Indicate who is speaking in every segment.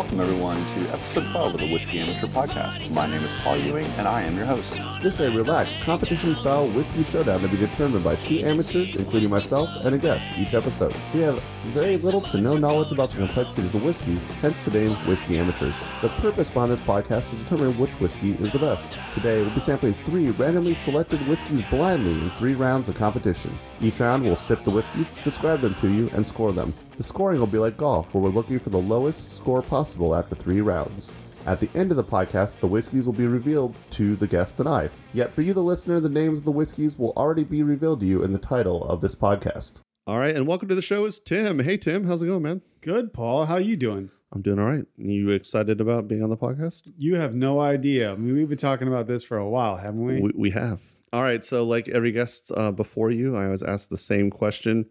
Speaker 1: Welcome, everyone, to episode 12 of the Whiskey Amateur Podcast. My name is Paul Ewing, and I am your host.
Speaker 2: This is a relaxed, competition style whiskey showdown to be determined by two amateurs, including myself and a guest, each episode. We have very little to no knowledge about the complexities of whiskey, hence the name Whiskey Amateurs. The purpose behind this podcast is to determine which whiskey is the best. Today, we'll be sampling three randomly selected whiskeys blindly in three rounds of competition. Each round, we'll sip the whiskeys, describe them to you, and score them. The scoring will be like golf, where we're looking for the lowest score possible after three rounds. At the end of the podcast, the whiskeys will be revealed to the guest and I. Yet for you, the listener, the names of the whiskeys will already be revealed to you in the title of this podcast.
Speaker 3: All right, and welcome to the show is Tim. Hey Tim, how's it going, man?
Speaker 4: Good, Paul. How you doing?
Speaker 3: I'm doing all right. You excited about being on the podcast?
Speaker 4: You have no idea. I mean, we've been talking about this for a while, haven't we?
Speaker 3: We, we have. All right, so like every guest uh, before you, I always ask the same question.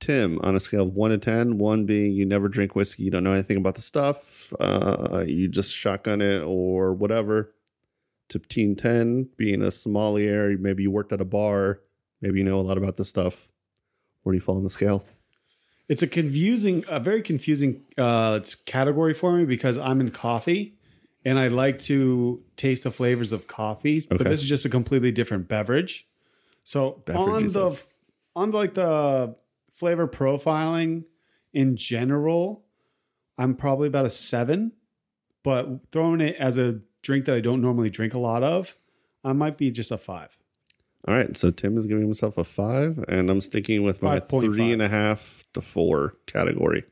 Speaker 3: Tim, on a scale of one to ten, one being you never drink whiskey, you don't know anything about the stuff, uh, you just shotgun it or whatever, to teen ten being a sommelier, maybe you worked at a bar, maybe you know a lot about the stuff. Where do you fall on the scale?
Speaker 4: it's a confusing, a very confusing uh, it's category for me because I'm in coffee and I like to taste the flavors of coffee, but this is just a completely different beverage. So
Speaker 3: Beverage,
Speaker 4: on the on like the flavor profiling in general, I'm probably about a seven, but throwing it as a drink that I don't normally drink a lot of, I might be just a five.
Speaker 3: All right, so Tim is giving himself a five, and I'm sticking with my
Speaker 4: 5.5.
Speaker 3: three and a half to four category.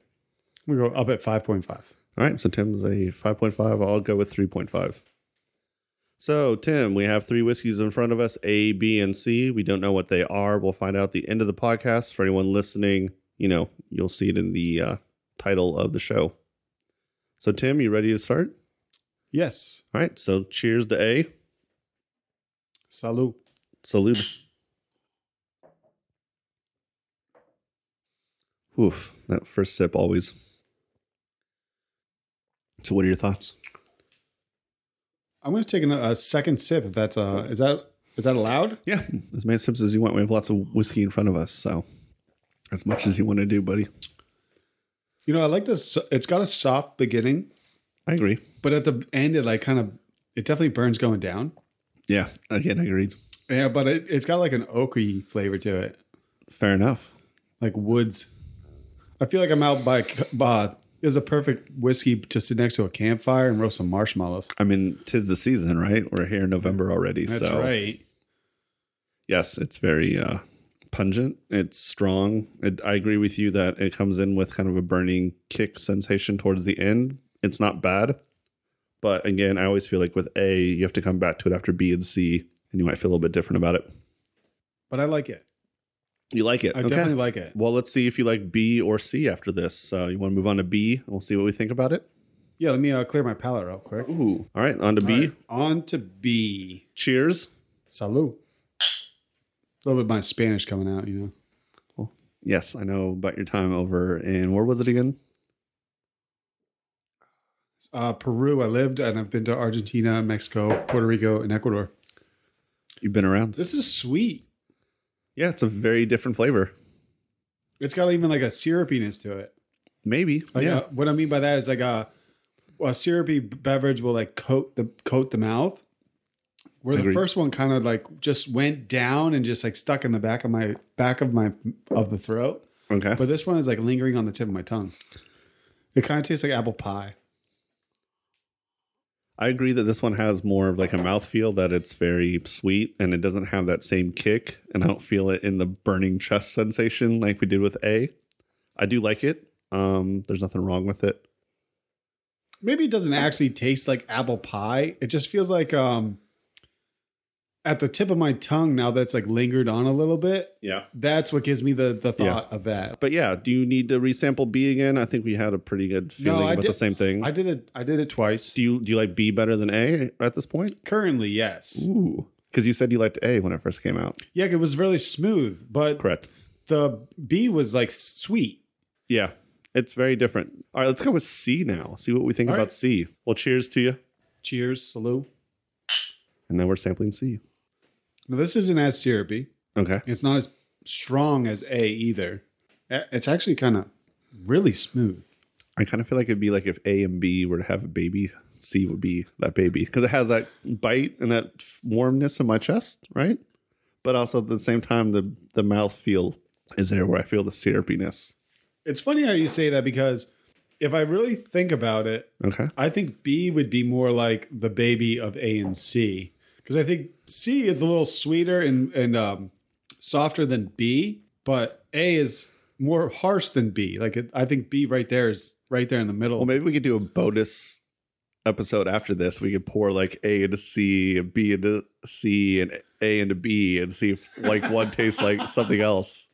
Speaker 4: We go up at five point five.
Speaker 3: All right, so Tim's a 5.5. I'll go with 3.5. So, Tim, we have three whiskeys in front of us A, B, and C. We don't know what they are. We'll find out at the end of the podcast. For anyone listening, you know, you'll see it in the uh, title of the show. So, Tim, you ready to start?
Speaker 4: Yes.
Speaker 3: All right, so cheers to A.
Speaker 4: Salute.
Speaker 3: Salud. Oof, that first sip always. So, what are your thoughts?
Speaker 4: I'm going to take a, a second sip. If that's uh, is that is that allowed?
Speaker 3: Yeah, as many sips as you want. We have lots of whiskey in front of us, so as much as you want to do, buddy.
Speaker 4: You know, I like this. It's got a soft beginning,
Speaker 3: I agree.
Speaker 4: but at the end, it like kind of it definitely burns going down.
Speaker 3: Yeah, again, I agreed.
Speaker 4: Yeah, but it, it's got like an oaky flavor to it,
Speaker 3: Fair enough.
Speaker 4: like woods. I feel like I'm out by. by is a perfect whiskey to sit next to a campfire and roast some marshmallows.
Speaker 3: I mean, tis the season, right? We're here in November already,
Speaker 4: That's
Speaker 3: so
Speaker 4: right.
Speaker 3: yes, it's very uh, pungent. It's strong. It, I agree with you that it comes in with kind of a burning kick sensation towards the end. It's not bad, but again, I always feel like with A, you have to come back to it after B and C, and you might feel a little bit different about it.
Speaker 4: But I like it.
Speaker 3: You like it?
Speaker 4: I definitely like it.
Speaker 3: Well, let's see if you like B or C after this. Uh, you want to move on to B? We'll see what we think about it.
Speaker 4: Yeah, let me uh, clear my palate real quick.
Speaker 3: Ooh. All right, on to B.
Speaker 4: All right, on to B.
Speaker 3: Cheers.
Speaker 4: Salud. A little bit of my Spanish coming out, you know.
Speaker 3: Yes, I know about your time over in where was it again?
Speaker 4: Uh, Peru, I lived, and I've been to Argentina, Mexico, Puerto Rico, and Ecuador.
Speaker 3: You've been around.
Speaker 4: This is sweet.
Speaker 3: Yeah, it's a very different flavor.
Speaker 4: It's got even like a syrupiness to it.
Speaker 3: Maybe.
Speaker 4: Like,
Speaker 3: yeah.
Speaker 4: uh, what I mean by that is like a, a syrupy beverage will like coat the coat the mouth. Where the first one kind of like just went down and just like stuck in the back of my back of my of the throat.
Speaker 3: okay.
Speaker 4: But this one is like lingering on the tip of my tongue. It kind of tastes like apple pie.
Speaker 3: I agree that this one has more of like a mouthfeel that it's very sweet and it doesn't have that same kick and I don't feel it in the burning chest sensation like we did with A. I do like it. Um, there's nothing wrong with it.
Speaker 4: Maybe it doesn't actually taste like apple pie. It just feels like um at the tip of my tongue now that's like lingered on a little bit.
Speaker 3: Yeah.
Speaker 4: That's what gives me the the
Speaker 3: Yeah.
Speaker 4: thought of that.
Speaker 3: But yeah, do you need to resample B again? I think we had a pretty good feeling
Speaker 4: I
Speaker 3: about
Speaker 4: did-
Speaker 3: the same thing.
Speaker 4: I did it I did it twice.
Speaker 3: do you do you like B better than A at this point?
Speaker 4: Currently, yes.
Speaker 3: Ooh, because you said you liked A when it first came out.
Speaker 4: Yeah, it was really smooth, but
Speaker 3: Correct.
Speaker 4: the B was like sweet.
Speaker 3: Yeah, it's very different. All right, let's go with C now. See what we think
Speaker 4: All
Speaker 3: about
Speaker 4: right.
Speaker 3: C. Well, cheers to you.
Speaker 4: Cheers, salute.
Speaker 3: And now we're sampling C.
Speaker 4: Now this isn't as syrupy.
Speaker 3: Okay.
Speaker 4: It's not as strong as A either. It's actually kind of really smooth.
Speaker 3: I kind of feel like it'd be like if A and B were to have a baby, C would be that baby because it has that bite and that warmness in my chest, right? But also at the same time, the the mouth feel is there where I feel the syrupiness.
Speaker 4: It's funny how you say that because if I really think about it,
Speaker 3: Okay.
Speaker 4: I think B would be more like the baby of A and C because I think C is a little sweeter and and um, softer than B, but A is more harsh than B. Like it, I think B right there is right there in the middle.
Speaker 3: Well, maybe we could do a bonus episode after this. We could pour like A into C, and B into C, and A into B, and see if like one tastes like something else,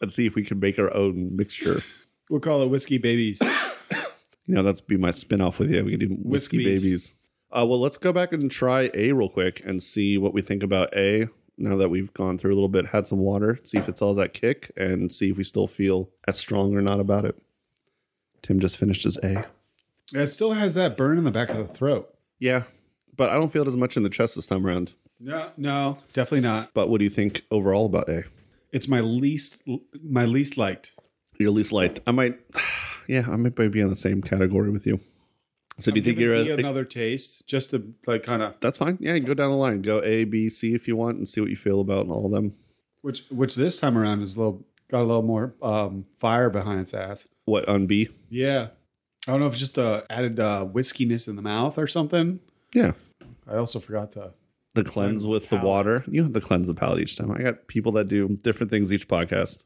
Speaker 3: and see if we can make our own mixture.
Speaker 4: we'll call it whiskey babies.
Speaker 3: You know, that's be my spin-off with you. We can do whiskey
Speaker 4: Whiskies.
Speaker 3: babies. Uh, well, let's go back and try A real quick and see what we think about A. Now that we've gone through a little bit, had some water, see if it still has that kick, and see if we still feel as strong or not about it. Tim just finished his A.
Speaker 4: it still has that burn in the back of the throat.
Speaker 3: Yeah, but I don't feel it as much in the chest this time around.
Speaker 4: No, no, definitely not.
Speaker 3: But what do you think overall about A?
Speaker 4: It's my least my least liked.
Speaker 3: Your least liked. I might, yeah, I might be on the same category with you. So do you think you're a,
Speaker 4: another taste just to like kind of
Speaker 3: That's fine. Yeah, you can go down the line. Go A, B, C if you want, and see what you feel about all of them.
Speaker 4: which which this time around is a little got a little more um, fire behind its ass.
Speaker 3: What on B?
Speaker 4: Yeah, I don't know if it's just uh, added uh, whiskiness in the mouth or something.
Speaker 3: Yeah,
Speaker 4: I also forgot to.
Speaker 3: the cleanse
Speaker 4: the
Speaker 3: with the
Speaker 4: palate.
Speaker 3: water. You have to cleanse the palate each time. I got people that do different things each podcast.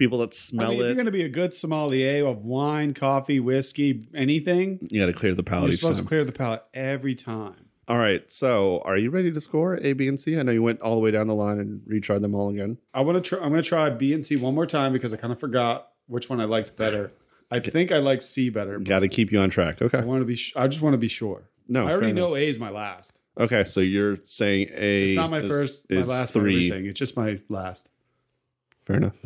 Speaker 3: People that
Speaker 4: I
Speaker 3: smell
Speaker 4: mean, if you're going to be a good sommelier of wine, coffee, whiskey, anything,
Speaker 3: You got to clear the palate
Speaker 4: you're supposed
Speaker 3: time.
Speaker 4: to clear the palate every time.
Speaker 3: all right. So, are you ready to score A, B, and C? I know you went all the way down the line and retried them all again.
Speaker 4: I want to try. I'm going to try B and C one more time because I kind of forgot which one I liked better. I think I like C better.
Speaker 3: Got to keep you on track. Okay.
Speaker 4: I want to be. Sh- I just want to be sure.
Speaker 3: No,
Speaker 4: I already
Speaker 3: enough.
Speaker 4: know A is my last.
Speaker 3: Okay, so you're saying A.
Speaker 4: It's not my
Speaker 3: is-
Speaker 4: first, my last,
Speaker 3: three.
Speaker 4: everything. It's just my last.
Speaker 3: Fair enough.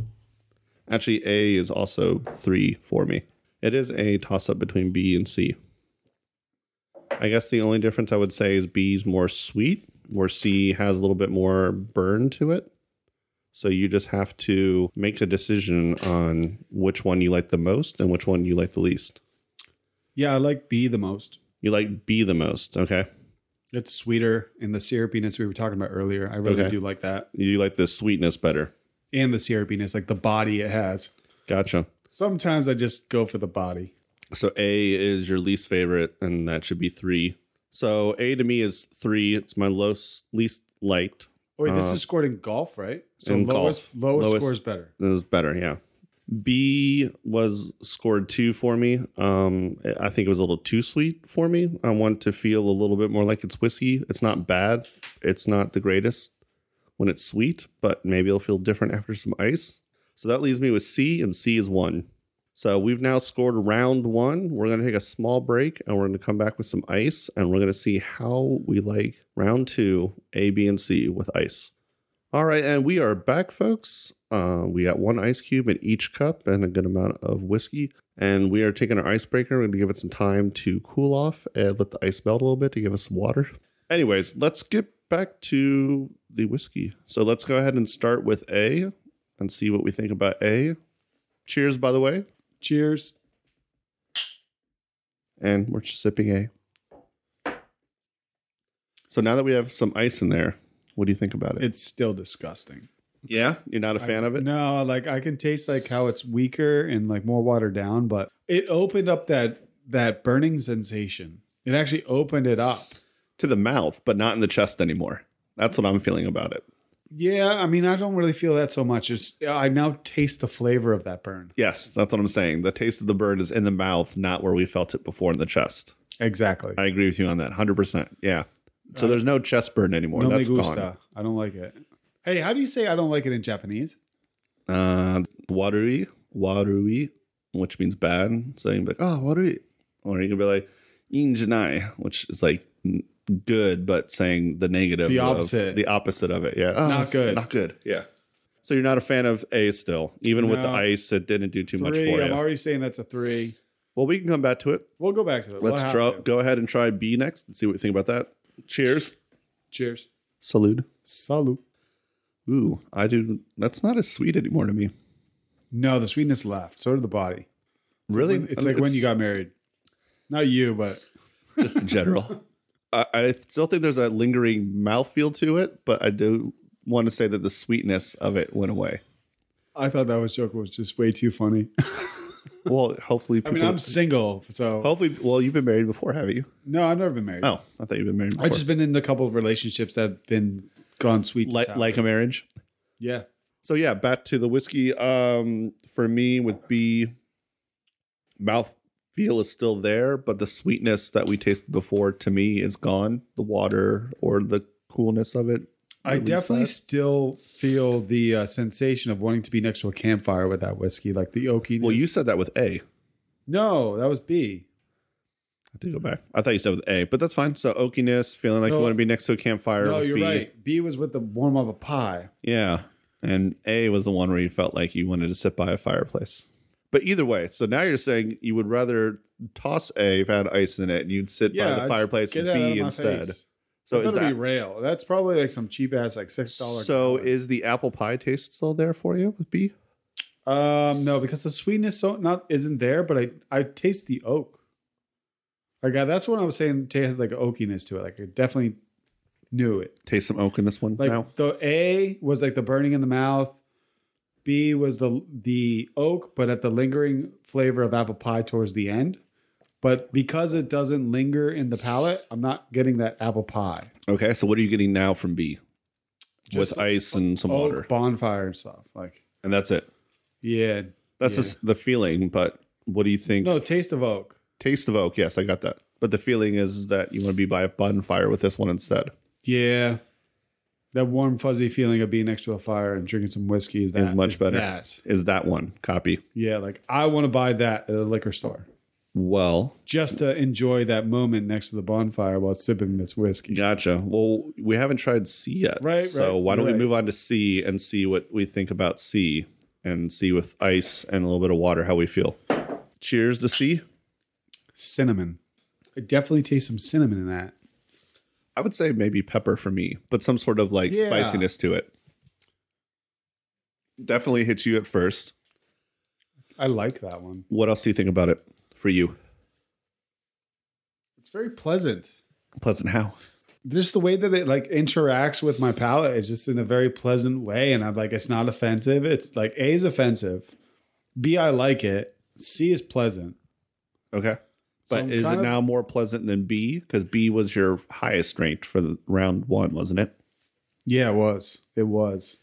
Speaker 3: Actually, A is also three for me. It is a toss up between B and C. I guess the only difference I would say is B is more sweet, where C has a little bit more burn to it. So you just have to make a decision on which one you like the most and which one you like the least.
Speaker 4: Yeah, I like B the most.
Speaker 3: You like B the most, okay?
Speaker 4: It's sweeter and the syrupiness we were talking about earlier. I really
Speaker 3: Okay.
Speaker 4: do like that.
Speaker 3: You like the sweetness better.
Speaker 4: And the syrupiness, like the body it has.
Speaker 3: Gotcha.
Speaker 4: Sometimes I just go for the body.
Speaker 3: So A is your least favorite, and that should be three. So A to me is three. It's my lowest, least liked.
Speaker 4: Oh, wait, this
Speaker 3: Uh,
Speaker 4: is scored in golf, right? So
Speaker 3: in
Speaker 4: lowest,
Speaker 3: golf.
Speaker 4: lowest
Speaker 3: Lowest-
Speaker 4: is better.
Speaker 3: It was better, yeah. B was scored two for me. Um, I think it was a little too sweet for me. I want to feel a little bit more like it's whiskey. It's not bad. It's not the greatest when it's sweet, but maybe it'll feel different after some ice. So that leaves me with C, and C is one. So we've now scored round one. We're going to take a small break and we're going to come back with some ice and we're going to see how we like round two, A, B, and C with ice. All right, and we are back, folks. Uh, we got one ice cube in each cup and a good amount of whiskey. And we are taking our icebreaker. We're going to give it some time to cool off and let the ice melt a little bit to give us some water. Anyways, let's get back to the whiskey. So let's go ahead and start with A and see what we think about A. Cheers, by the way.
Speaker 4: Cheers.
Speaker 3: And we're just sipping A. So now that we have some ice in there, what do you think about it?
Speaker 4: It's still disgusting.
Speaker 3: yeah, you're not a fan
Speaker 4: I-
Speaker 3: of it.
Speaker 4: No, like I can taste like how it's weaker and like more watered down, but it opened up that that burning sensation. It actually opened it up.
Speaker 3: To the mouth, but not in the chest anymore. That's what I'm feeling about it.
Speaker 4: Yeah, I mean, I don't really feel that so much. It's, I now taste the flavor of that burn.
Speaker 3: Yes, that's what I'm saying. The taste of the burn is in the mouth, not where we felt it before in the chest.
Speaker 4: Exactly.
Speaker 3: I agree with you on that, hundred percent. Yeah. So there's no chest burn anymore.
Speaker 4: no me
Speaker 3: That's
Speaker 4: gusta.
Speaker 3: gone.
Speaker 4: I don't like it. Hey, how do you say I don't like it in Japanese?
Speaker 3: Uh, warui, warui, which means bad. So you can be like, oh, warui, or you can be like, injanai, which is like good, but saying the negative,
Speaker 4: The
Speaker 3: of-
Speaker 4: opposite.
Speaker 3: the opposite of it. Yeah, Oh,
Speaker 4: Not good.
Speaker 3: not good. Yeah. So you're not a fan of A still, even with the ice, it didn't do too much
Speaker 4: three.
Speaker 3: for
Speaker 4: I'm
Speaker 3: you.
Speaker 4: already saying that's a three.
Speaker 3: Well, we can come back to it.
Speaker 4: We'll go back to it.
Speaker 3: Let's
Speaker 4: we'll
Speaker 3: try, go ahead and try B next and see what you think about that. Cheers.
Speaker 4: Cheers.
Speaker 3: Salute.
Speaker 4: Salute.
Speaker 3: Ooh, I do. That's not as sweet anymore to me.
Speaker 4: No, the sweetness left. So did the body.
Speaker 3: Really?
Speaker 4: It's like when you got married. Not you, but
Speaker 3: just in general. I, I still think there's a lingering mouthfeel to it, but I do want to say that the sweetness of it went away.
Speaker 4: I thought that was joke was just way too funny.
Speaker 3: Well, hopefully,
Speaker 4: I
Speaker 3: people,
Speaker 4: mean, I'm single, so
Speaker 3: hopefully, well, you've been married before, have you?
Speaker 4: no, I've never been married.
Speaker 3: Oh, I thought you've been married before.
Speaker 4: I've just been in a couple of relationships that have been gone sweet.
Speaker 3: like like a marriage.
Speaker 4: yeah,
Speaker 3: So yeah, back to the whiskey. Um, for me with B, mouth feel is still there, but the sweetness that we tasted before to me is gone. The water or the coolness of it.
Speaker 4: I definitely
Speaker 3: that.
Speaker 4: still feel the uh, sensation of wanting to be next to a campfire with that whiskey, like the oakiness.
Speaker 3: Well, you said that with A.
Speaker 4: no, that was B.
Speaker 3: I to go back. I thought you said with A, but that's fine. So oakiness, feeling like
Speaker 4: No.
Speaker 3: you want to be next to a campfire.
Speaker 4: no, you're
Speaker 3: B.
Speaker 4: right. B was with the warm up a pie.
Speaker 3: Yeah. And A was the one where you felt like you wanted to sit by a fireplace. But either way, so now you're saying you would rather toss A if it had ice in it and you'd sit by the fireplace with
Speaker 4: that out of
Speaker 3: B instead.
Speaker 4: face.
Speaker 3: So
Speaker 4: I
Speaker 3: is
Speaker 4: thought it'd
Speaker 3: that
Speaker 4: be rail? That's probably like some cheap ass like six dollar.
Speaker 3: so is the apple pie taste still there for you with B?
Speaker 4: um no because the sweetness so not isn't there, but I I taste the oak. Like I, that's what I was saying. Tastes like oakiness to it. Like I definitely knew it.
Speaker 3: Taste some oak in this one
Speaker 4: Like
Speaker 3: now.
Speaker 4: the A was like the burning in the mouth. B was the the oak, but at the lingering flavor of apple pie towards the end. But because it doesn't linger in the palate, I'm not getting that apple pie.
Speaker 3: Okay, so what are you getting now from B?
Speaker 4: Just
Speaker 3: with ice and some
Speaker 4: Oak,
Speaker 3: water.
Speaker 4: bonfire and stuff. Like
Speaker 3: And that's it.
Speaker 4: yeah,
Speaker 3: That's
Speaker 4: Yeah.
Speaker 3: the the feeling, but what do you think?
Speaker 4: no taste of oak.
Speaker 3: Taste of oak, yes, I got that. But the feeling is that you want to be by a bonfire with this one instead.
Speaker 4: Yeah, that warm fuzzy feeling of being next to a fire and drinking some whiskey is that
Speaker 3: Is much better.
Speaker 4: That.
Speaker 3: Is that one copy?
Speaker 4: Yeah, like I want to buy that at a liquor store
Speaker 3: Well,
Speaker 4: just to enjoy that moment next to the bonfire while sipping this whiskey.
Speaker 3: Gotcha. Well, we haven't tried C yet.
Speaker 4: Right,
Speaker 3: So
Speaker 4: right,
Speaker 3: why don't
Speaker 4: right.
Speaker 3: we move on to C and see what we think about C and see with ice and a little bit of water how we feel. Cheers to C.
Speaker 4: Cinnamon. I definitely taste some cinnamon in that.
Speaker 3: I would say maybe pepper for me, but some sort of like
Speaker 4: Yeah.
Speaker 3: spiciness to it. Definitely hits you at first.
Speaker 4: I like that one.
Speaker 3: What else do you think about it for you?
Speaker 4: It's very pleasant.
Speaker 3: Pleasant how?
Speaker 4: Just the way that it like interacts with my palate is just in a very pleasant way, and I'm like, it's not offensive. It's like A is offensive, B I like it, C is pleasant.
Speaker 3: Okay.
Speaker 4: So
Speaker 3: But
Speaker 4: I'm
Speaker 3: is it now more pleasant than B? Because B was your highest ranked for the round one, wasn't it?
Speaker 4: Yeah, it was. It was.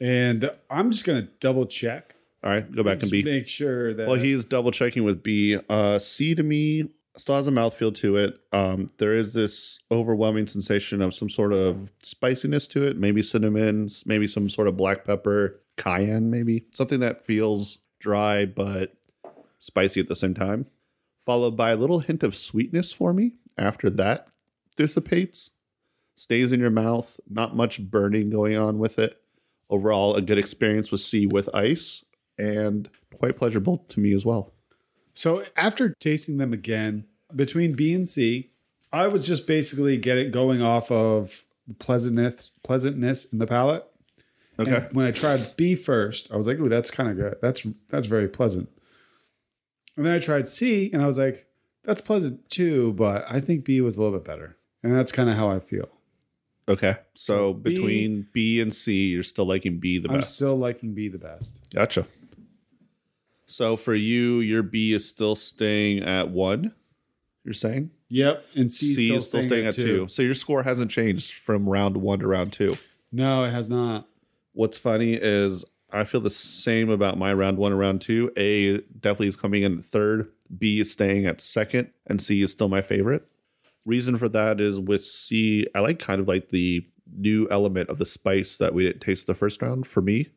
Speaker 4: And I'm just gonna double check.
Speaker 3: All right, go back and B.
Speaker 4: Make sure that.
Speaker 3: Well, he's double checking with B. Uh, C to me still has a mouthfeel to it. Um, there is this overwhelming sensation of some sort of spiciness to it, maybe cinnamon, maybe some sort of black pepper, cayenne, maybe something that feels dry but spicy at the same time. Followed by a little hint of sweetness for me. After that dissipates, stays in your mouth, not much burning going on with it. Overall, a good experience with C with ice and quite pleasurable to me as well.
Speaker 4: So after tasting them again, between B and C, I was just basically getting going off of pleasantness pleasantness in the palate.
Speaker 3: Okay.
Speaker 4: And when I tried B first, I was like, "Ooh, that's kind of good. That's that's very pleasant." And then I tried C, and I was like, "That's pleasant too, but I think B was a little bit better." And that's kind of how I feel.
Speaker 3: Okay. So
Speaker 4: B-
Speaker 3: between B and C, you're still liking B the best.
Speaker 4: I'm still liking B the best.
Speaker 3: gotcha. So for you, your B is still staying at one. You're saying
Speaker 4: Yep, and C,
Speaker 3: C is still staying
Speaker 4: at
Speaker 3: at two. So your score hasn't changed from round one to round two.
Speaker 4: No, it has not.
Speaker 3: What's funny is I feel the same about my round one and round two. A definitely is coming in third. B is staying at second, and C is still my favorite. Reason for that is with C, I like kind of like the new element of the spice that we didn't taste the first round for me.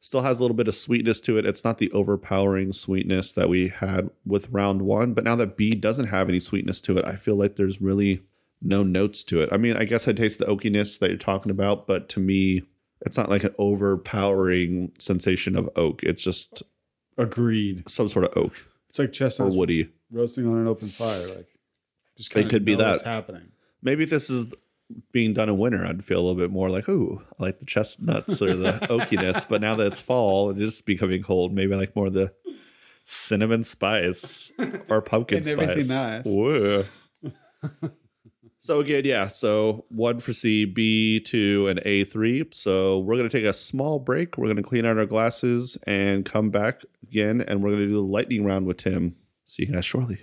Speaker 3: Still has a little bit of sweetness to it. It's not the overpowering sweetness that we had with round one, but now that B doesn't have any sweetness to it, I feel like there's really no notes to it. I mean, I guess I taste the oakiness that you're talking about, but to me, it's not like an overpowering sensation of oak. It's just
Speaker 4: Agreed.
Speaker 3: some sort of oak
Speaker 4: It's like
Speaker 3: or woody.
Speaker 4: roasting on an open fire. Like, just
Speaker 3: It could be that.
Speaker 4: what's happening.
Speaker 3: Maybe this is being done in winter, I'd feel a little bit more like, ooh, I like the chestnuts or the oakiness. But now that it's fall and it's becoming cold, maybe I like more the cinnamon spice or pumpkin
Speaker 4: And
Speaker 3: spice.
Speaker 4: everything nice.
Speaker 3: Whoa. so again, yeah. So one for C, B two, and A three. So we're gonna take a small break. We're gonna clean out our glasses and come back again, and we're gonna do the lightning round with Tim. See you guys shortly.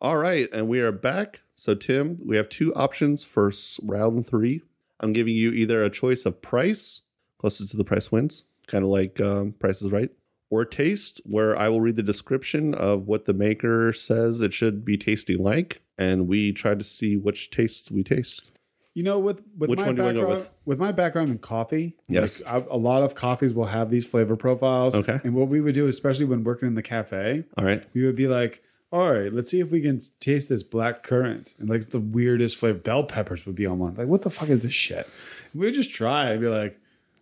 Speaker 3: All right, and we are back. So Tim, we have two options for round three. I'm giving you either a choice of price, closest to the price wins, kind of like um, Price is Right, or taste, where I will read the description of what the maker says it should be tasting like, and we try to see which tastes we taste.
Speaker 4: You know, with with
Speaker 3: Which
Speaker 4: my
Speaker 3: one do you
Speaker 4: background,
Speaker 3: go with?
Speaker 4: with my background in coffee,
Speaker 3: Yes.
Speaker 4: like, I- a lot of coffees will have these flavor profiles.
Speaker 3: Okay.
Speaker 4: and what we would do, especially when working in the cafe,
Speaker 3: All right.
Speaker 4: we would be like, "All right, let's see if we can taste this black currant." And like the weirdest flavor, bell peppers would be on one. Like, what the fuck is this shit? We would just try. I'd be like,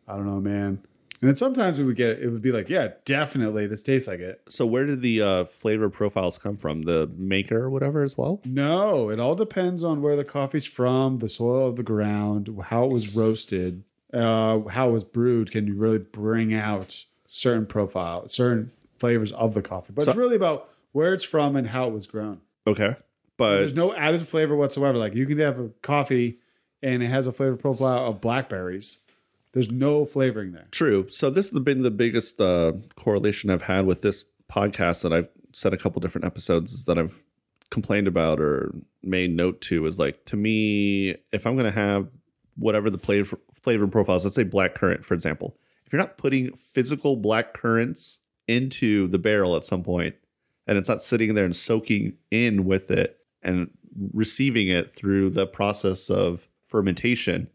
Speaker 4: "I don't know, man." And then sometimes we would get it would be like, "Yeah, definitely, this tastes like it."
Speaker 3: So where did the uh, flavor profiles come from? The maker or whatever as well?
Speaker 4: No, it all depends on where the coffee's from, the soil of the ground, how it was roasted, uh, how it was brewed. Can you really bring out certain profile, certain flavors of the coffee? But it's really about where it's from and how it was grown.
Speaker 3: Okay. But
Speaker 4: There's no added flavor whatsoever. Like you can have a coffee and it has a flavor profile of blackberries. There's no flavoring there.
Speaker 3: True. So this has been the biggest uh, correlation I've had with this podcast that I've said a couple different episodes is that I've complained about or made note to is like to me if I'm to have whatever the flavor flavor profiles, let's say black currant for example, if you're not putting physical black currants into the barrel at some point and it's not sitting there and soaking in with it and receiving it through the process of fermentation,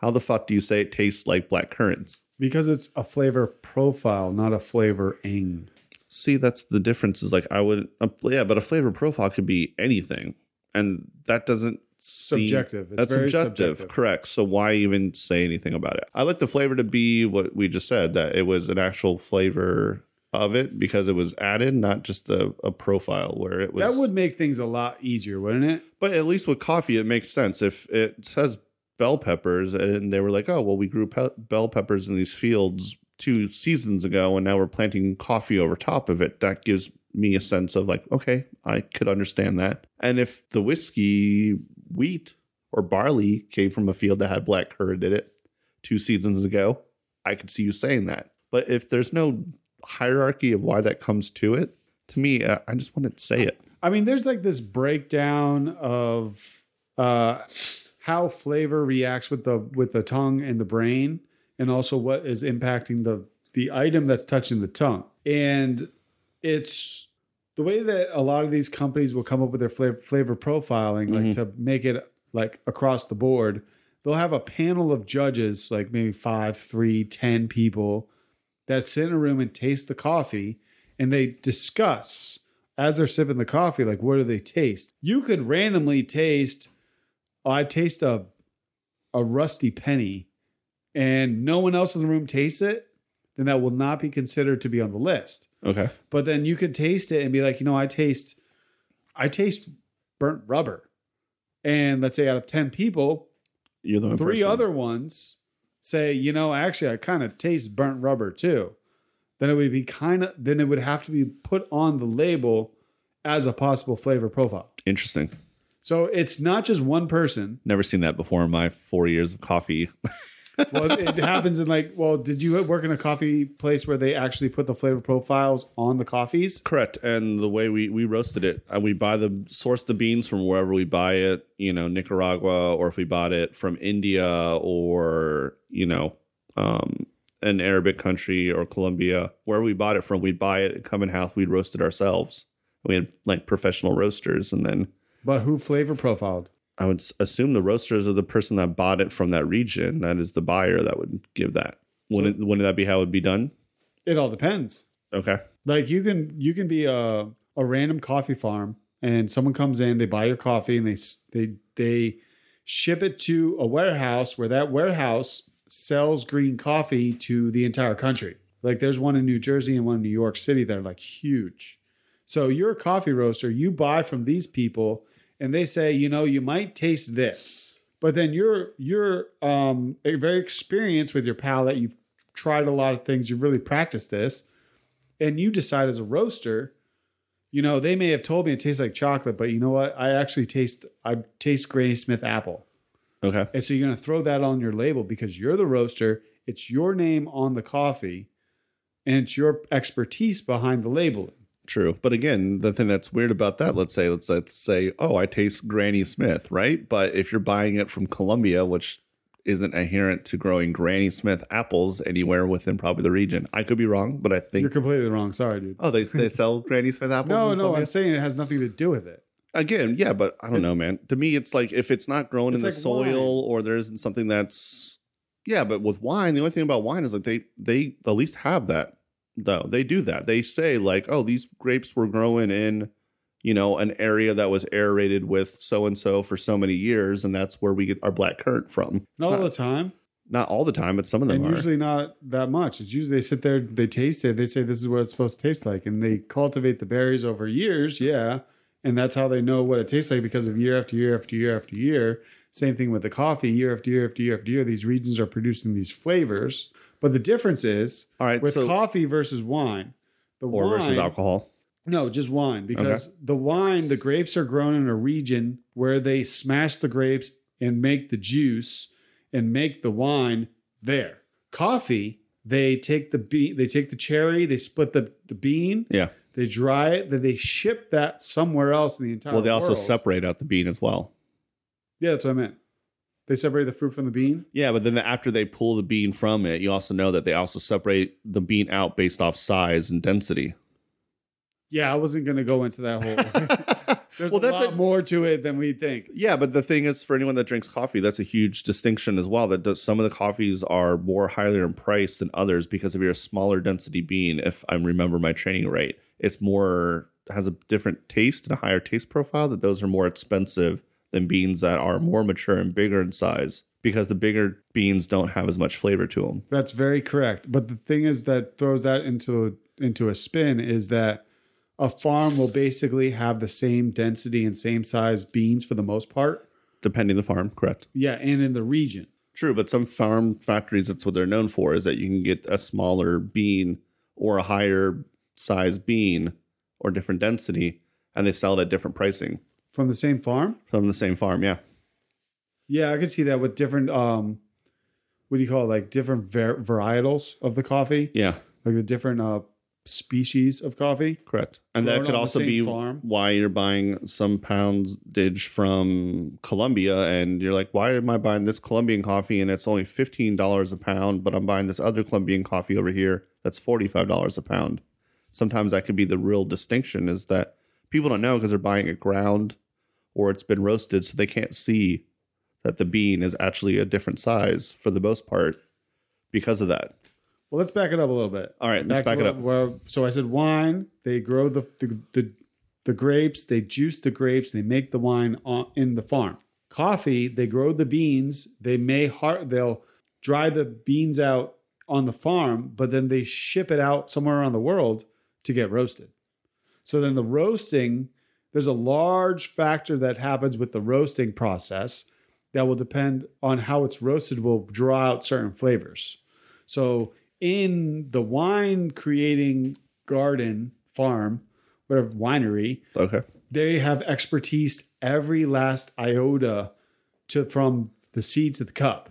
Speaker 3: how the fuck do you say it tastes like black currants?
Speaker 4: Because it's a flavor profile, not a flavoring.
Speaker 3: See, that's the difference. Is like I would, uh, yeah, but a flavor profile could be anything, and that doesn't seem-
Speaker 4: Subjective. It's
Speaker 3: that's
Speaker 4: very
Speaker 3: subjective,
Speaker 4: subjective.
Speaker 3: correct? So why even say anything about it? I like the flavor to be what we just said that it was an actual flavor of it because it was added, not just a, a profile where it was.
Speaker 4: That would make things a lot easier, wouldn't it?
Speaker 3: But at least with coffee, it makes sense. If it says bell peppers and they were like, oh, well, we grew pe- bell peppers in these fields two seasons ago and now we're planting coffee over top of it, that gives me a sense of like, okay, I could understand that. And if the whiskey wheat or barley came from a field that had black currant in it two seasons ago, I could see you saying that. But if there's no hierarchy of why that comes to it, to me, I I just want to say it.
Speaker 4: I mean, there's like this breakdown of uh, how flavor reacts with the with the tongue and the brain, and also what is impacting the the item that's touching the tongue. And it's the way that a lot of these companies will come up with their flavor, flavor profiling, like mm-hmm. to make it like across the board. They'll have a panel of judges, like maybe five, three, ten people, that sit in a room and taste the coffee, and they discuss as they're sipping the coffee, like what do they taste? You could randomly taste. Oh, I taste a a rusty penny, and no one else in the room tastes it. Then that will not be considered to be on the list.
Speaker 3: Okay.
Speaker 4: But then you could taste it and be like, you know, I taste, I taste burnt rubber, and let's say out of ten people,
Speaker 3: You're the
Speaker 4: three
Speaker 3: person.
Speaker 4: other ones say, you know, actually, I kind of taste burnt rubber too. Then it would be kind of, then it would have to be put on the label as a possible flavor profile.
Speaker 3: Interesting.
Speaker 4: So it's not just one person.
Speaker 3: Never seen that before in my four years of coffee.
Speaker 4: Well, it happens in like, well, did you work in a coffee place where they actually put the flavor profiles on the coffees?
Speaker 3: Correct. And the way we we roasted it, uh, we buy the source the beans from wherever we buy it. You know, Nicaragua, or if we bought it from India, or you know, um, an Arabic country or Colombia, wherever we bought it from, we'd buy it, come in house, we'd roast it ourselves. We had like professional roasters, and then
Speaker 4: But who flavor profiled?
Speaker 3: I would assume the roasters are the person that bought it from that region. That is the buyer that would give that. Wouldn't wouldn't that be how it would be done?
Speaker 4: It all depends.
Speaker 3: Okay.
Speaker 4: Like you can you can be a a random coffee farm and someone comes in, they buy your coffee and they they they ship it to a warehouse where that warehouse sells green coffee to the entire country. Like there's one in New Jersey and one in New York City that are like huge. So you're a coffee roaster, you buy from these people and they say, you know, you might taste this. But then you're you're um very experienced with your palate. You've tried a lot of things, you've really practiced this and you decide as a roaster, you know, they may have told me it tastes like chocolate, but you know what? I actually taste I taste Granny Smith apple.
Speaker 3: Okay.
Speaker 4: And so you're going to throw that on your label because you're the roaster, it's your name on the coffee, and it's your expertise behind the labeling.
Speaker 3: True. But again, the thing that's weird about that, let's say, let's let's say, oh, I taste Granny Smith, right? But if you're buying it from Colombia, which isn't adherent to growing Granny Smith apples anywhere within probably the region. I could be wrong, but I think
Speaker 4: You're completely wrong. Sorry, dude.
Speaker 3: Oh, they, they sell Granny Smith apples?
Speaker 4: No,
Speaker 3: in
Speaker 4: no? I'm saying it has nothing to do with it.
Speaker 3: again, yeah, but I don't know, man. To me, it's like if it's not grown in
Speaker 4: It's
Speaker 3: the
Speaker 4: like
Speaker 3: soil or there isn't something that's yeah, but with wine, the only thing about wine is like they they at least have that though. They do that. They say like, oh, these grapes were growing in you know an area that was aerated with so and so for so many years, and that's where we get our black currant from. It's
Speaker 4: Not all the time,
Speaker 3: not all the time, but some of them
Speaker 4: and
Speaker 3: are.
Speaker 4: usually not that much. It's usually they sit there, they taste it, they say this is what it's supposed to taste like, and they cultivate the berries over years. Yeah, and that's how they know what it tastes like because of year after year after year after year. Same thing with the coffee. Year after year after year after year, these regions are producing these flavors. But the difference is
Speaker 3: all right,
Speaker 4: with
Speaker 3: so
Speaker 4: coffee versus wine. The
Speaker 3: or
Speaker 4: wine,
Speaker 3: versus alcohol.
Speaker 4: No, just wine because the wine, the grapes are grown in a region where they smash the grapes and make the juice and make the wine there. Coffee, they take the bean, they take the cherry, they split the, the bean,
Speaker 3: Yeah.
Speaker 4: they dry it, then they ship that somewhere else in the entire
Speaker 3: Well, they also
Speaker 4: world.
Speaker 3: separate out the bean as well.
Speaker 4: Yeah, that's what I meant. They separate the fruit from the bean.
Speaker 3: Yeah, but then after they pull the bean from it, you also know that they also separate the bean out based off size and density.
Speaker 4: Yeah, I wasn't going to go into that whole. There's
Speaker 3: well,
Speaker 4: a
Speaker 3: that's
Speaker 4: lot
Speaker 3: a,
Speaker 4: more to it than we think.
Speaker 3: yeah, but the thing is, for anyone that drinks coffee, that's a huge distinction as well. That does, some of the coffees are more highly in price than others because if you're a smaller density bean. If I remember my training right, it's more has a different taste and a higher taste profile. That those are more expensive than beans that are more mature and bigger in size because the bigger beans don't have as much flavor to them.
Speaker 4: That's very correct. But the thing is that throws that into into a spin is that a farm will basically have the same density and same size beans for the most part.
Speaker 3: Depending the farm, correct.
Speaker 4: Yeah, and in the region.
Speaker 3: True, but some farm factories, that's what they're known for, is that you can get a smaller bean or a higher size bean or different density, and they sell it at different pricing
Speaker 4: From the same farm?
Speaker 3: from the same farm. Yeah,
Speaker 4: Yeah, I can see that with different um what do you call it? Like different var- varietals of the coffee,
Speaker 3: yeah,
Speaker 4: like the different uh species of coffee.
Speaker 3: correct. And that could also be
Speaker 4: farm.
Speaker 3: why you're buying some pounds poundage from Colombia, and you're like, why am I buying this Colombian coffee and it's only fifteen dollars a pound, but I'm buying this other Colombian coffee over here that's forty five dollars a pound. Sometimes that could be the real distinction is that people don't know because they're buying a ground or it's been roasted, so they can't see that the bean is actually a different size for the most part because of that.
Speaker 4: Well, let's back it up a little bit.
Speaker 3: All right, let's
Speaker 4: Back
Speaker 3: back it up.
Speaker 4: Well, so I said wine. They grow the the, the the grapes. They juice the grapes. They make the wine on, in the farm. Coffee. They grow the beans. They may har- They'll dry the beans out on the farm, but then they ship it out somewhere around the world to get roasted. So then the roasting, there's a large factor that happens with the roasting process that will depend on how it's roasted. Will draw out certain flavors. So in the wine creating garden farm, whatever winery,
Speaker 3: Okay.
Speaker 4: they have expertise every last iota to from the seed to the cup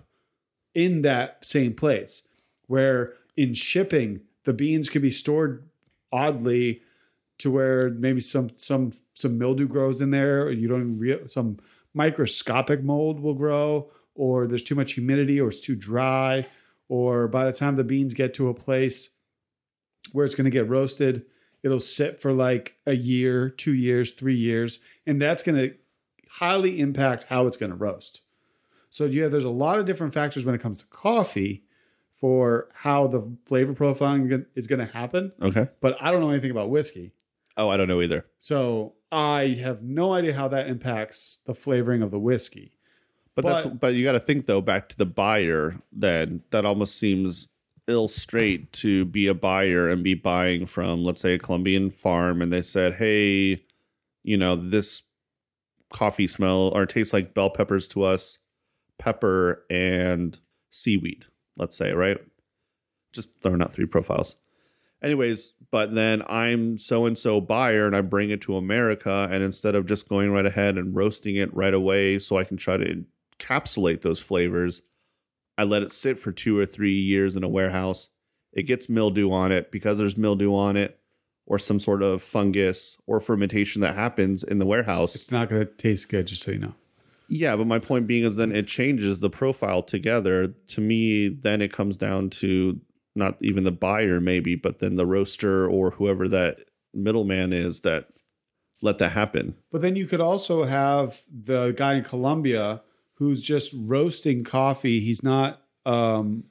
Speaker 4: in that same place. Where in shipping, the beans could be stored oddly to where maybe some some some mildew grows in there, or you don't even real some microscopic mold will grow, or there's too much humidity, or it's too dry, or by the time the beans get to a place where it's going to get roasted, it'll sit for like a year, two years, three years, and that's going to highly impact how it's going to roast. So you have there's a lot of different factors when it comes to coffee for how the flavor profiling is going to happen.
Speaker 3: Okay.
Speaker 4: But I don't know anything about whiskey,
Speaker 3: Oh, I don't know either.
Speaker 4: so I have no idea how that impacts the flavoring of the whiskey.
Speaker 3: But, that's
Speaker 4: But-
Speaker 3: but you got to think though back to the buyer. Then that almost seems ill straight to be a buyer and be buying from let's say a Colombian farm, and they said, "Hey, you know this coffee smell or tastes like bell peppers to us, pepper and seaweed." Let's say right, just throwing out three profiles, Anyways, but then I'm so and so buyer and I bring it to America. And instead of just going right ahead and roasting it right away so I can try to encapsulate those flavors, I let it sit for two or three years in a warehouse. It gets mildew on it because there's mildew on it or some sort of fungus or fermentation that happens in the warehouse.
Speaker 4: It's not going to taste good, just so you know.
Speaker 3: Yeah, but my point being is then it changes the profile together. To me, then it comes down to not even the buyer, maybe, but then the roaster or whoever that middleman is that let that happen.
Speaker 4: But then you could also have the guy in Colombia who's just roasting coffee. He's not um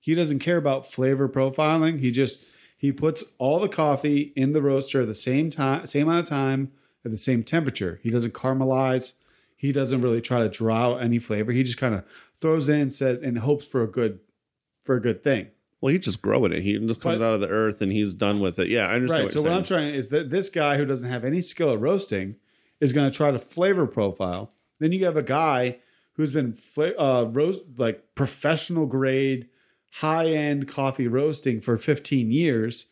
Speaker 4: he doesn't care about flavor profiling. He just he puts all the coffee in the roaster at the same time, same amount of time, at the same temperature. He doesn't caramelize. He doesn't really try to draw out any flavor. He just kind of throws in says and hopes for a good for a good thing.
Speaker 3: Well, he's just growing it. He just comes
Speaker 4: But-
Speaker 3: out of the earth and he's done with it. Yeah, I understand.
Speaker 4: Right.
Speaker 3: What
Speaker 4: So
Speaker 3: you're
Speaker 4: what I'm trying is that this guy who doesn't have any skill at roasting is going to try to flavor profile. Then you have a guy who's been fla- uh, roast like professional grade, high end coffee roasting for 15 years,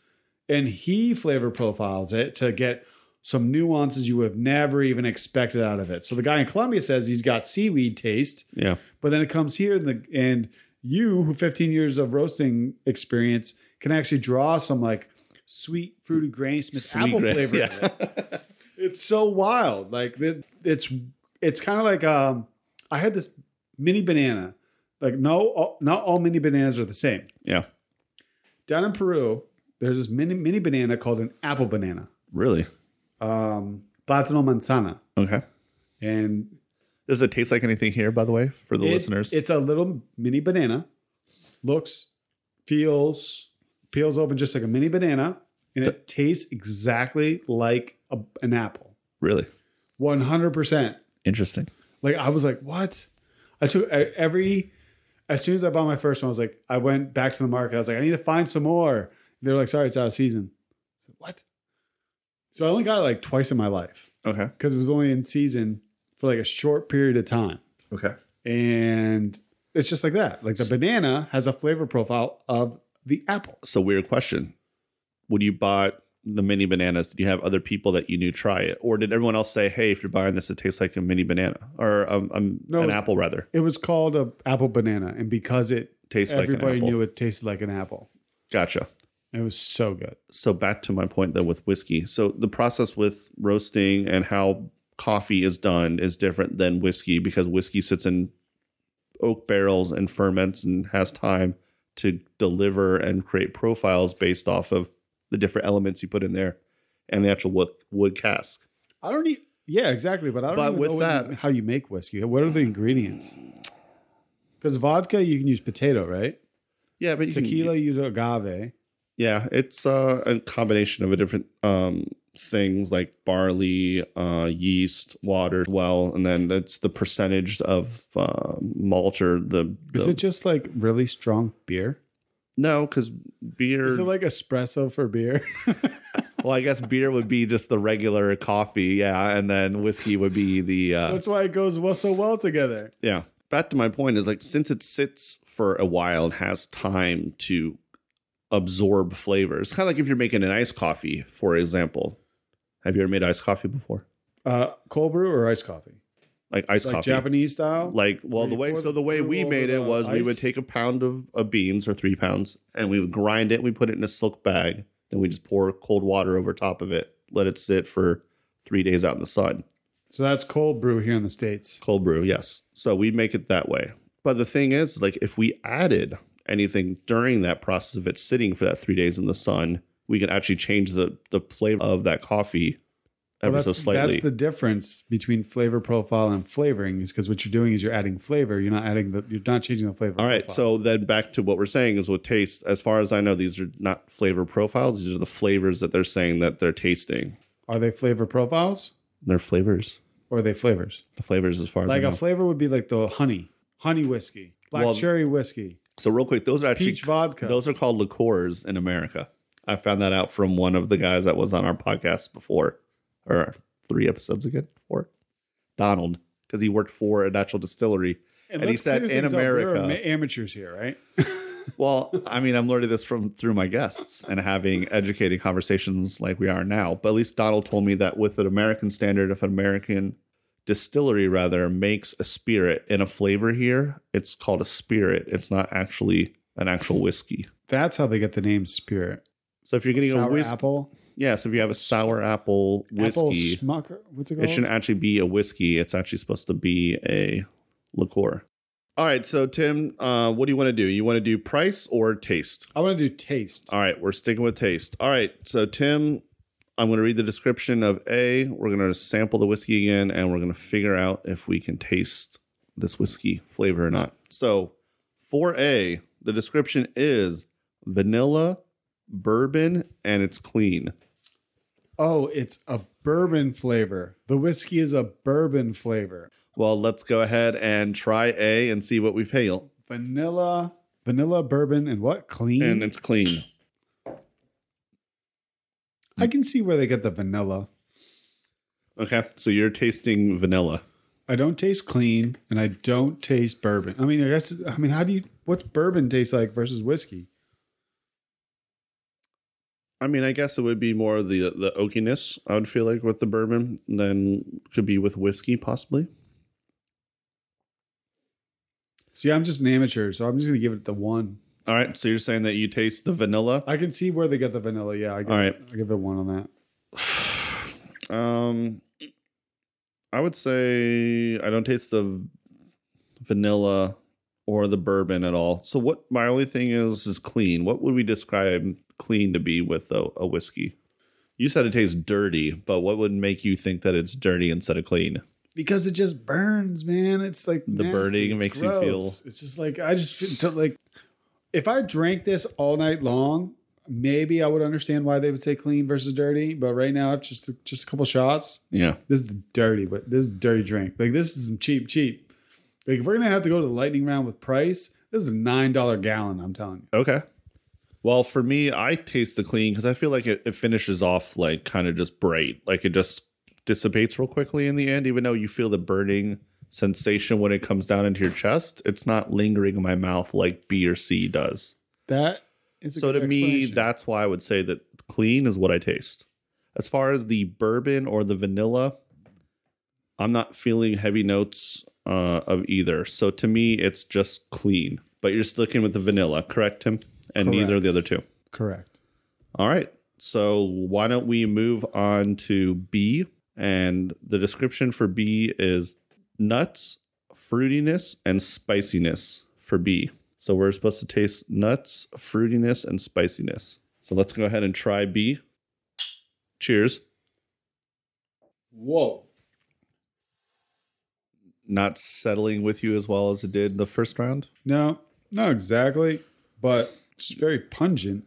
Speaker 4: and he flavor profiles it to get some nuances you would have never even expected out of it. So the guy in Colombia says he's got seaweed taste.
Speaker 3: yeah.
Speaker 4: But then it comes here and, the, and you, who 15 years of roasting experience, can actually draw some like sweet, fruity Granny Smith
Speaker 3: Sweet
Speaker 4: apple flavor.
Speaker 3: yeah.
Speaker 4: it. It's so wild. Like it, it's it's kind of like um, I had this mini banana. Like no, all- not all mini bananas are the same.
Speaker 3: yeah.
Speaker 4: Down in Peru, there's this mini mini banana called an apple banana,
Speaker 3: Really?
Speaker 4: um, plátano manzana,
Speaker 3: Okay.
Speaker 4: and
Speaker 3: Does it taste like anything here, by the way, for the
Speaker 4: It-
Speaker 3: listeners?
Speaker 4: It's a little mini banana. Looks, feels, peels open just like a mini banana, and it tastes exactly like a, an apple.
Speaker 3: really?
Speaker 4: One hundred percent.
Speaker 3: Interesting.
Speaker 4: Like I was like, what? I took I- every. As soon as I bought my first one, I was like, I went back to the market. I was like, I need to find some more. They were like, sorry, it's out of season. I said, what? So I only got it like twice in my life
Speaker 3: Okay.
Speaker 4: because it was only in season for like a short period of time
Speaker 3: Okay.
Speaker 4: and it's just like that. Like the banana has a flavor profile of the apple.
Speaker 3: So weird question. When you bought the mini bananas, did you have other people that you knew try it, or did everyone else say, "Hey, if you're buying this, it tastes like a mini banana or um, um,
Speaker 4: No,
Speaker 3: an
Speaker 4: it's-
Speaker 3: apple rather
Speaker 4: It was called a apple banana, and because it
Speaker 3: tastes like an
Speaker 4: everybody
Speaker 3: apple"?
Speaker 4: knew it tasted like an apple.
Speaker 3: Gotcha.
Speaker 4: It was so good.
Speaker 3: So back to my point though with whiskey. So the process with roasting and how coffee is done is different than whiskey because whiskey sits in oak barrels and ferments and has time to deliver and create profiles based off of the different elements you put in there and the actual wood, wood cask.
Speaker 4: I don't need. Yeah, exactly. But I don't
Speaker 3: But with
Speaker 4: what
Speaker 3: that-
Speaker 4: how you make whiskey. What are the ingredients? Because vodka, you can use potato, right?
Speaker 3: Yeah, but you can-
Speaker 4: Tequila, you use agave.
Speaker 3: Yeah, it's uh, a combination of a different um, things like barley, uh, yeast, water as well, and then it's the percentage of uh, malt or the,
Speaker 4: Is it just like really strong beer?
Speaker 3: no, because beer.
Speaker 4: Is it like espresso for beer?
Speaker 3: well, I guess beer would be just the regular coffee, yeah, and then whiskey would be the uh,
Speaker 4: That's why it goes well so well together.
Speaker 3: yeah. Back to my point is like since it sits for a while and has time to absorb flavors, kind of like if you're making an iced coffee, for example. Have you ever made iced coffee before?
Speaker 4: Uh, cold brew or iced coffee?
Speaker 3: Like iced
Speaker 4: Like
Speaker 3: coffee.
Speaker 4: Japanese style?
Speaker 3: Like, well, the way so
Speaker 4: the
Speaker 3: the way we made it
Speaker 4: the
Speaker 3: was we would take a pound of, of beans or three pounds, and we would grind it. We put it in a silk bag, then we just pour cold water over top of it, let it sit for three days out in the sun.
Speaker 4: So that's cold brew here in the States.
Speaker 3: Cold brew, yes. So we make it that way. But the thing is, like, if we added anything during that process of it sitting for that three days in the sun, we can actually change the the flavor of that coffee ever
Speaker 4: Well,
Speaker 3: so slightly.
Speaker 4: that's the difference between flavor profile and flavoring is because what you're doing is you're adding flavor. You're not adding the, you're not changing the flavor.
Speaker 3: All right.
Speaker 4: profile.
Speaker 3: So then back to what we're saying is with taste. As far as I know, these are not flavor profiles. These are the flavors that they're saying that they're tasting.
Speaker 4: are they flavor profiles
Speaker 3: They're flavors.
Speaker 4: or are they flavors?
Speaker 3: The flavors, as far as
Speaker 4: Like a flavor would be like the honey, honey whiskey, black
Speaker 3: Well,
Speaker 4: cherry whiskey,
Speaker 3: so real quick, those are actually
Speaker 4: peach vodka.
Speaker 3: those are called liqueurs in America. I found that out from one of the guys that was on our podcast before, or three episodes ago. Before Donald, because he worked for a natural distillery. and he said in
Speaker 4: things up. We're
Speaker 3: America-
Speaker 4: amateurs here, right?
Speaker 3: Well, I mean, I'm learning this from through my guests and having educated conversations like we are now. But at least Donald told me that with an American standard, if an American distillery rather makes a spirit in a flavor here, it's called a spirit. It's not actually an actual whiskey.
Speaker 4: That's how they get the name Spirit.
Speaker 3: So if you're getting a
Speaker 4: Sour
Speaker 3: whiskey,
Speaker 4: apple.
Speaker 3: yes, if you have a sour apple whiskey, Apple
Speaker 4: smucker. What's it called?
Speaker 3: it shouldn't actually be a whiskey. It's actually supposed to be a liqueur. All right, so Tim, uh, what do you want to do? You want to do price or taste?
Speaker 4: I want to do taste.
Speaker 3: All right, we're sticking with taste. All right, so Tim, I'm going to read the description of A. We're going to sample the whiskey again, and we're going to figure out if we can taste this whiskey flavor or not. So, for A, the description is vanilla, bourbon, and it's clean.
Speaker 4: Oh, it's a bourbon flavor. The whiskey is a bourbon flavor.
Speaker 3: Well, let's go ahead and try A and see what we fail.
Speaker 4: Vanilla, vanilla, bourbon, and what? Clean.
Speaker 3: And it's clean.
Speaker 4: I can see where they get the vanilla.
Speaker 3: Okay, so you're tasting vanilla.
Speaker 4: I don't taste clean, and I don't taste bourbon. I mean, I guess. I mean, how do you? What's bourbon taste like versus whiskey?
Speaker 3: I mean, I guess it would be more the the oakiness. I would feel like with the bourbon than could be with whiskey, possibly.
Speaker 4: See, I'm just an amateur, so I'm just gonna give it the one.
Speaker 3: All right, so you're saying that you taste the vanilla.
Speaker 4: I can see where they get the vanilla. Yeah, I give,
Speaker 3: All right.
Speaker 4: I give it one on that.
Speaker 3: Um, I would say I don't taste the vanilla or the bourbon at all. So what my only thing is is clean. What would we describe clean to be with a, a whiskey? You said it tastes dirty, but what would make you think that it's dirty instead of clean?
Speaker 4: because it just burns, man. It's like
Speaker 3: The
Speaker 4: nasty.
Speaker 3: burning
Speaker 4: It's
Speaker 3: makes you feel-
Speaker 4: It's just like I just feel like if I drank this all night long, maybe I would understand why they would say clean versus dirty. But right now, I've just just a couple shots.
Speaker 3: Yeah.
Speaker 4: This is dirty, but this is a dirty drink. Like this is some cheap, cheap. Like if we're gonna have to go to the lightning round with price, this is a nine dollar gallon. I'm telling you.
Speaker 3: Okay. Well, for me, I taste the clean because I feel like it, it finishes off like kind of just bright. Like it just dissipates real quickly in the end, even though you feel the burning sensation when it comes down into your chest. It's not lingering in my mouth like B or C does.
Speaker 4: That is a
Speaker 3: So to me, that's why I would say that clean is what I taste. As far as the bourbon or the vanilla, I'm not feeling heavy notes uh, of either. So to me, it's just clean. But you're sticking with the vanilla, correct, Tim? And neither of the other two.
Speaker 4: correct.
Speaker 3: All right. So why don't we move on to B? And the description for B is nuts, fruitiness, and spiciness for B. So we're supposed to taste nuts, fruitiness, and spiciness. So let's go ahead and try B. Cheers.
Speaker 4: Whoa.
Speaker 3: Not settling with you as well as it did the first round.
Speaker 4: No, not exactly, but it's very pungent,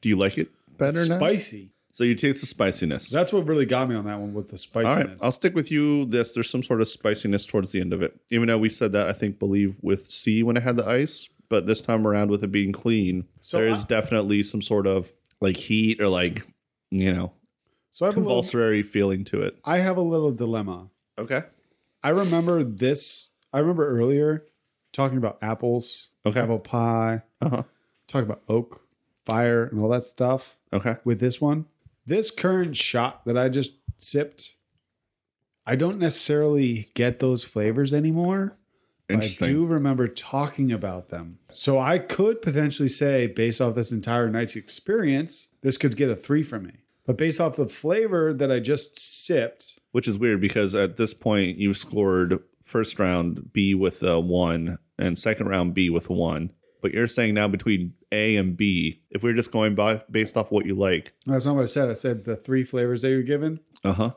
Speaker 3: Do you like it better now?
Speaker 4: spicy.
Speaker 3: So you taste the spiciness.
Speaker 4: That's what really got me on that one with the
Speaker 3: All
Speaker 4: spiciness.
Speaker 3: right, I'll stick with you. This there's some sort of spiciness towards the end of it, even though we said that I think believe with C when it had the ice, but this time around with it being clean,
Speaker 4: So
Speaker 3: there is
Speaker 4: I-
Speaker 3: definitely some sort of like heat or like you know
Speaker 4: so I have, a little,
Speaker 3: convulsory feeling to it.
Speaker 4: I have a little dilemma.
Speaker 3: Okay,
Speaker 4: I remember this. I remember earlier talking about apples,
Speaker 3: okay,
Speaker 4: apple pie,
Speaker 3: uh huh,
Speaker 4: talking about oak, fire, and all that stuff.
Speaker 3: okay,
Speaker 4: With this one, this current shot that I just sipped, I don't necessarily get those flavors anymore. but I do remember talking about them. So I could potentially say, based off this entire night's experience, this could get a three from me. But based off the flavor that I just sipped,
Speaker 3: Which is weird because at this point you've scored first round B with a one and second round B with a one. But you're saying now between A and B, if we're just going by based off what you like,
Speaker 4: that's not what I said. I said the three flavors that you're given,
Speaker 3: uh huh.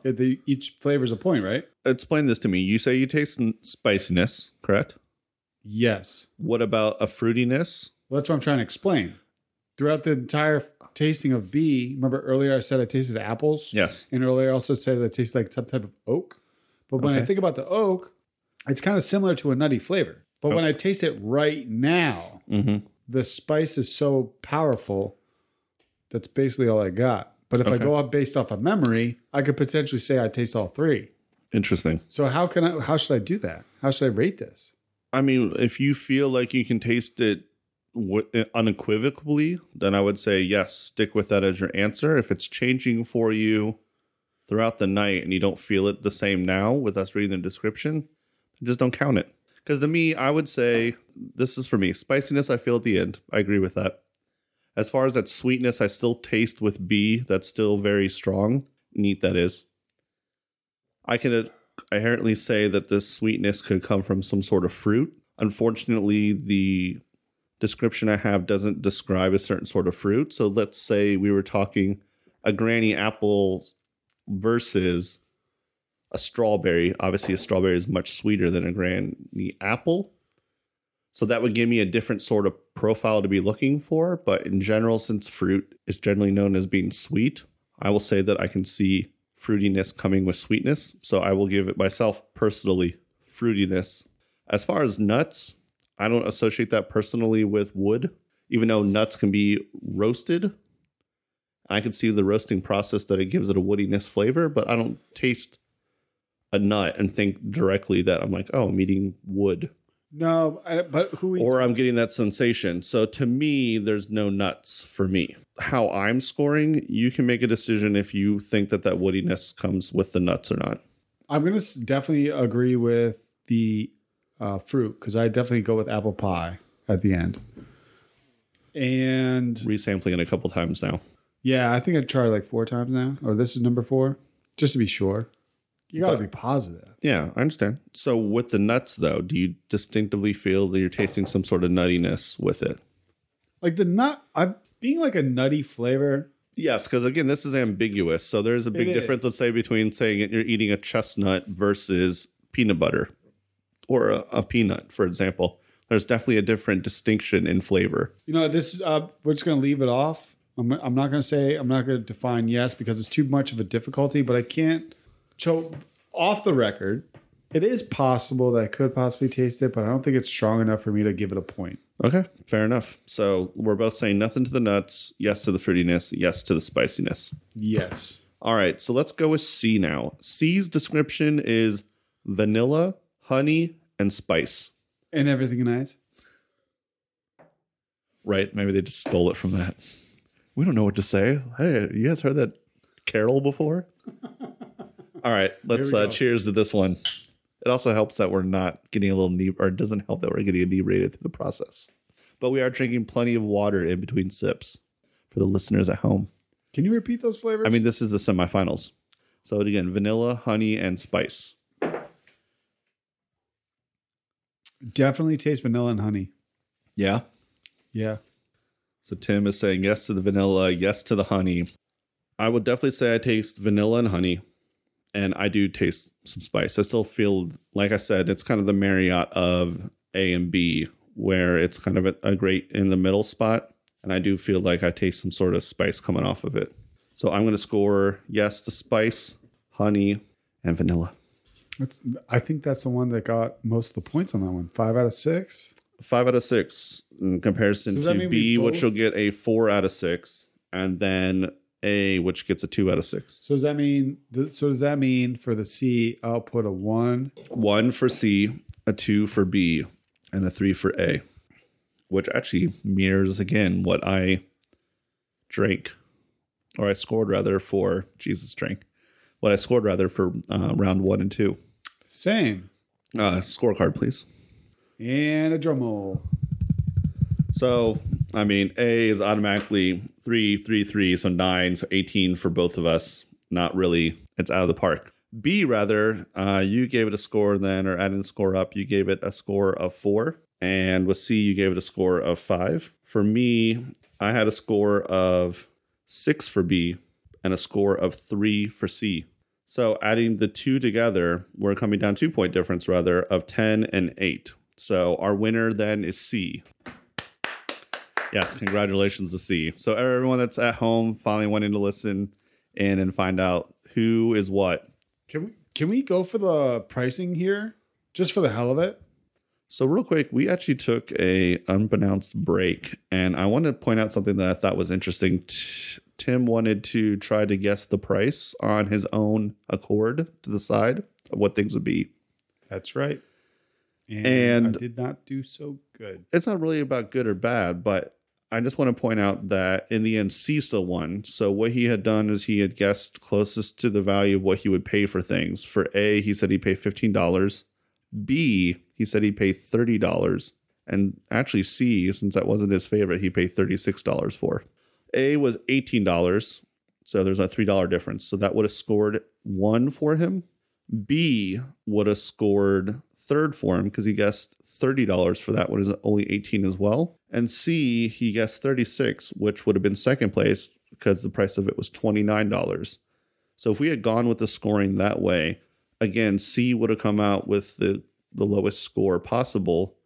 Speaker 4: each flavor's a point, right?
Speaker 3: Explain this to me. You say you taste spiciness, correct?
Speaker 4: Yes.
Speaker 3: What about a fruitiness?
Speaker 4: Well, that's what I'm trying to explain. Throughout the entire f- tasting of B, remember earlier I said I tasted apples?
Speaker 3: Yes.
Speaker 4: And earlier I also said it tastes like some type of oak. But when I think about the oak, it's kind of similar to a nutty flavor. But when I taste it right now,
Speaker 3: Mm-hmm.
Speaker 4: the spice is so powerful. That's basically all I got. But if I go up based off of memory, I could potentially say I taste all three.
Speaker 3: Interesting.
Speaker 4: So how can I? How should I do that? How should I rate this?
Speaker 3: I mean, if you feel like you can taste it unequivocally, then I would say yes, stick with that as your answer. If it's changing for you throughout the night and you don't feel it the same now with us reading the description, just don't count it. Because to me, I would say this is for me spiciness, I feel at the end. I agree with that. As far as that sweetness, I still taste with B. That's still very strong. Neat that is. I can inherently say that this sweetness could come from some sort of fruit. Unfortunately, the description I have doesn't describe a certain sort of fruit. So let's say we were talking a granny apple versus a strawberry. Obviously, a strawberry is much sweeter than a granny apple. So that would give me a different sort of profile to be looking for. But in general, since fruit is generally known as being sweet, I will say that I can see fruitiness coming with sweetness. So I will give it myself personally fruitiness. As far as nuts, I don't associate that personally with wood, even though nuts can be roasted. I can see the roasting process that it gives it a woodiness flavor, but I don't taste a nut and think directly that I'm like, oh, I'm eating wood
Speaker 4: No, I, but who eats
Speaker 3: or I'm getting that sensation. So to me, there's no nuts for me. How I'm scoring, you can make a decision if you think that that woodiness comes with the nuts or not.
Speaker 4: I'm gonna definitely agree with the uh, fruit because I definitely go with apple pie at the end. And
Speaker 3: Resampling it a couple times now.
Speaker 4: yeah, I think I've tried like four times now, or this is number four, just to be sure. You got to be positive.
Speaker 3: Yeah, I understand. So with the nuts though, do you distinctively feel that you're tasting some sort of nuttiness with it?
Speaker 4: Like the nut, I'm being like a nutty flavor.
Speaker 3: Yes, because again, this is ambiguous. So there's a big
Speaker 4: It
Speaker 3: difference,
Speaker 4: is.
Speaker 3: let's say, between saying it- you're eating a chestnut versus peanut butter or a, a peanut, for example. There's definitely a different distinction in flavor.
Speaker 4: You know, this uh, we're just gonna leave it off. I'm, I'm not gonna say I'm not gonna define yes because it's too much of a difficulty. But I can't. So off the record, it is possible that I could possibly taste it, but I don't think it's strong enough for me to give it a point.
Speaker 3: Okay, fair enough. So we're both saying nothing to the nuts, yes to the fruitiness, yes to the spiciness.
Speaker 4: Yes.
Speaker 3: All right, so let's go with C now. C's description is vanilla, honey, and spice.
Speaker 4: And everything nice.
Speaker 3: Right? Maybe they just stole it from that. We don't know what to say. Hey, you guys heard that carol before? All right, let's uh, cheers to this one. It also helps that we're not getting a little knee, or it doesn't help that we're getting inebriated through the process. But we are drinking plenty of water in between sips for the listeners at home.
Speaker 4: Can you repeat those flavors?
Speaker 3: I mean, this is the semifinals. So again, vanilla, honey, and spice.
Speaker 4: definitely taste vanilla and honey.
Speaker 3: Yeah.
Speaker 4: Yeah.
Speaker 3: So Tim is saying yes to the vanilla, yes to the honey. I would definitely say I taste vanilla and honey, and I do taste some spice. I still feel, like I said, it's kind of the Marriott of A and B, where it's kind of a, a great in the middle spot, and I do feel like I taste some sort of spice coming off of it. So I'm going to score yes to spice, honey, and vanilla.
Speaker 4: That's I think that's the one that got most of the points on that one. Five out of six.
Speaker 3: five out of six in comparison
Speaker 4: So
Speaker 3: to B, which
Speaker 4: both-
Speaker 3: will get a four out of six, and then A, which gets a two out of six.
Speaker 4: So does that mean so does that mean for the C I'll put a one?
Speaker 3: One for C, a two for B, and a three for A, which actually mirrors again what I drank, or I scored rather for Jesus drank, what I scored rather for uh, round one and two.
Speaker 4: Same.
Speaker 3: Uh, scorecard, please.
Speaker 4: And a drum roll.
Speaker 3: So, I mean, A is automatically three, three, three, so nine, so 18 for both of us. Not really, it's out of the park. B, rather, uh, you gave it a score then, or adding the score up, you gave it a score of four. And with C, you gave it a score of five. For me, I had a score of six for B and a score of three for C. So, adding the two together, we're coming down two point difference rather of 10 and 8. So, our winner then is C. Yes, congratulations to C. So everyone that's at home finally wanting to listen in and find out who is what.
Speaker 4: Can we can we go for the pricing here? Just for the hell of it?
Speaker 3: So real quick, we actually took a unbeknownst break, and I wanted to point out something that I thought was interesting. T- Tim wanted to try to guess the price on his own accord to the side of what things would be.
Speaker 4: That's right. and,
Speaker 3: And-
Speaker 4: I did not do so good.
Speaker 3: it's not really about good or bad, but I just want to point out that in the end, C still won. So what he had done is he had guessed closest to the value of what he would pay for things. For A, he said he'd pay fifteen dollars. B, he said he'd pay thirty dollars. And actually, C, since that wasn't his favorite, he paid thirty six dollars for. A was eighteen dollars, so there's a three dollar difference. So that would have scored one for him. B would have scored third for him because he guessed $30 for that one is only 18 as well. And C, he guessed 36, which would have been second place because the price of it was $29. So if we had gone with the scoring that way, again, C would have come out with the, the lowest score possible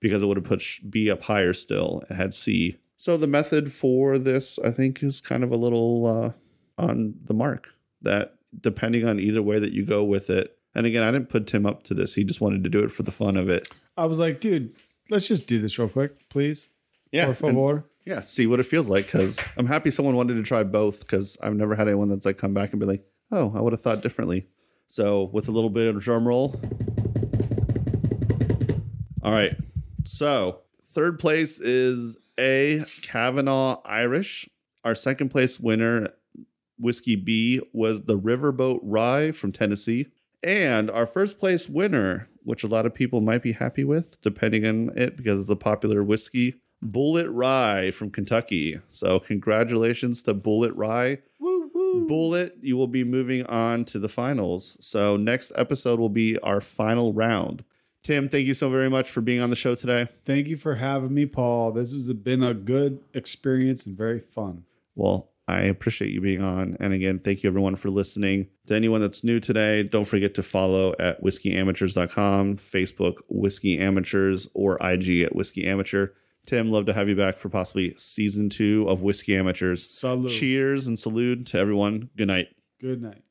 Speaker 3: because it would have put B up higher still and had C. So the method for this, I think, is kind of a little uh, on the mark that depending on either way that you go with it. And again, I didn't put Tim up to this. He just wanted to do it for the fun of it.
Speaker 4: I was like, dude, let's just do this real quick, please.
Speaker 3: Yeah.
Speaker 4: Por
Speaker 3: and- yeah. See what it feels like. Cause I'm happy someone wanted to try both because I've never had anyone that's like come back and be like, oh, I would have thought differently. So with a little bit of drum roll. All right. So third place is A Kavanaugh Irish. Our second place winner, Whiskey B, was the Riverboat Rye from Tennessee. And our first place winner, which a lot of people might be happy with, depending on it, because it's the popular whiskey, Bulleit Rye from Kentucky. So congratulations to Bulleit Rye.
Speaker 4: Woo woo.
Speaker 3: Bulleit, you will be moving on to the finals. So next episode will be our final round. Tim, thank you so very much for being on the show today.
Speaker 4: Thank you for having me, Paul. This has been a good experience and very fun.
Speaker 3: Well, I appreciate you being on. And again, thank you everyone for listening. To anyone that's new today, don't forget to follow at whiskeyAmateurs.com, Facebook Whiskey Amateurs, or IG at Whiskey Amateur. Tim, love to have you back for possibly season two of Whiskey Amateurs.
Speaker 4: Salute.
Speaker 3: Cheers and salute to everyone. Good night.
Speaker 4: Good night.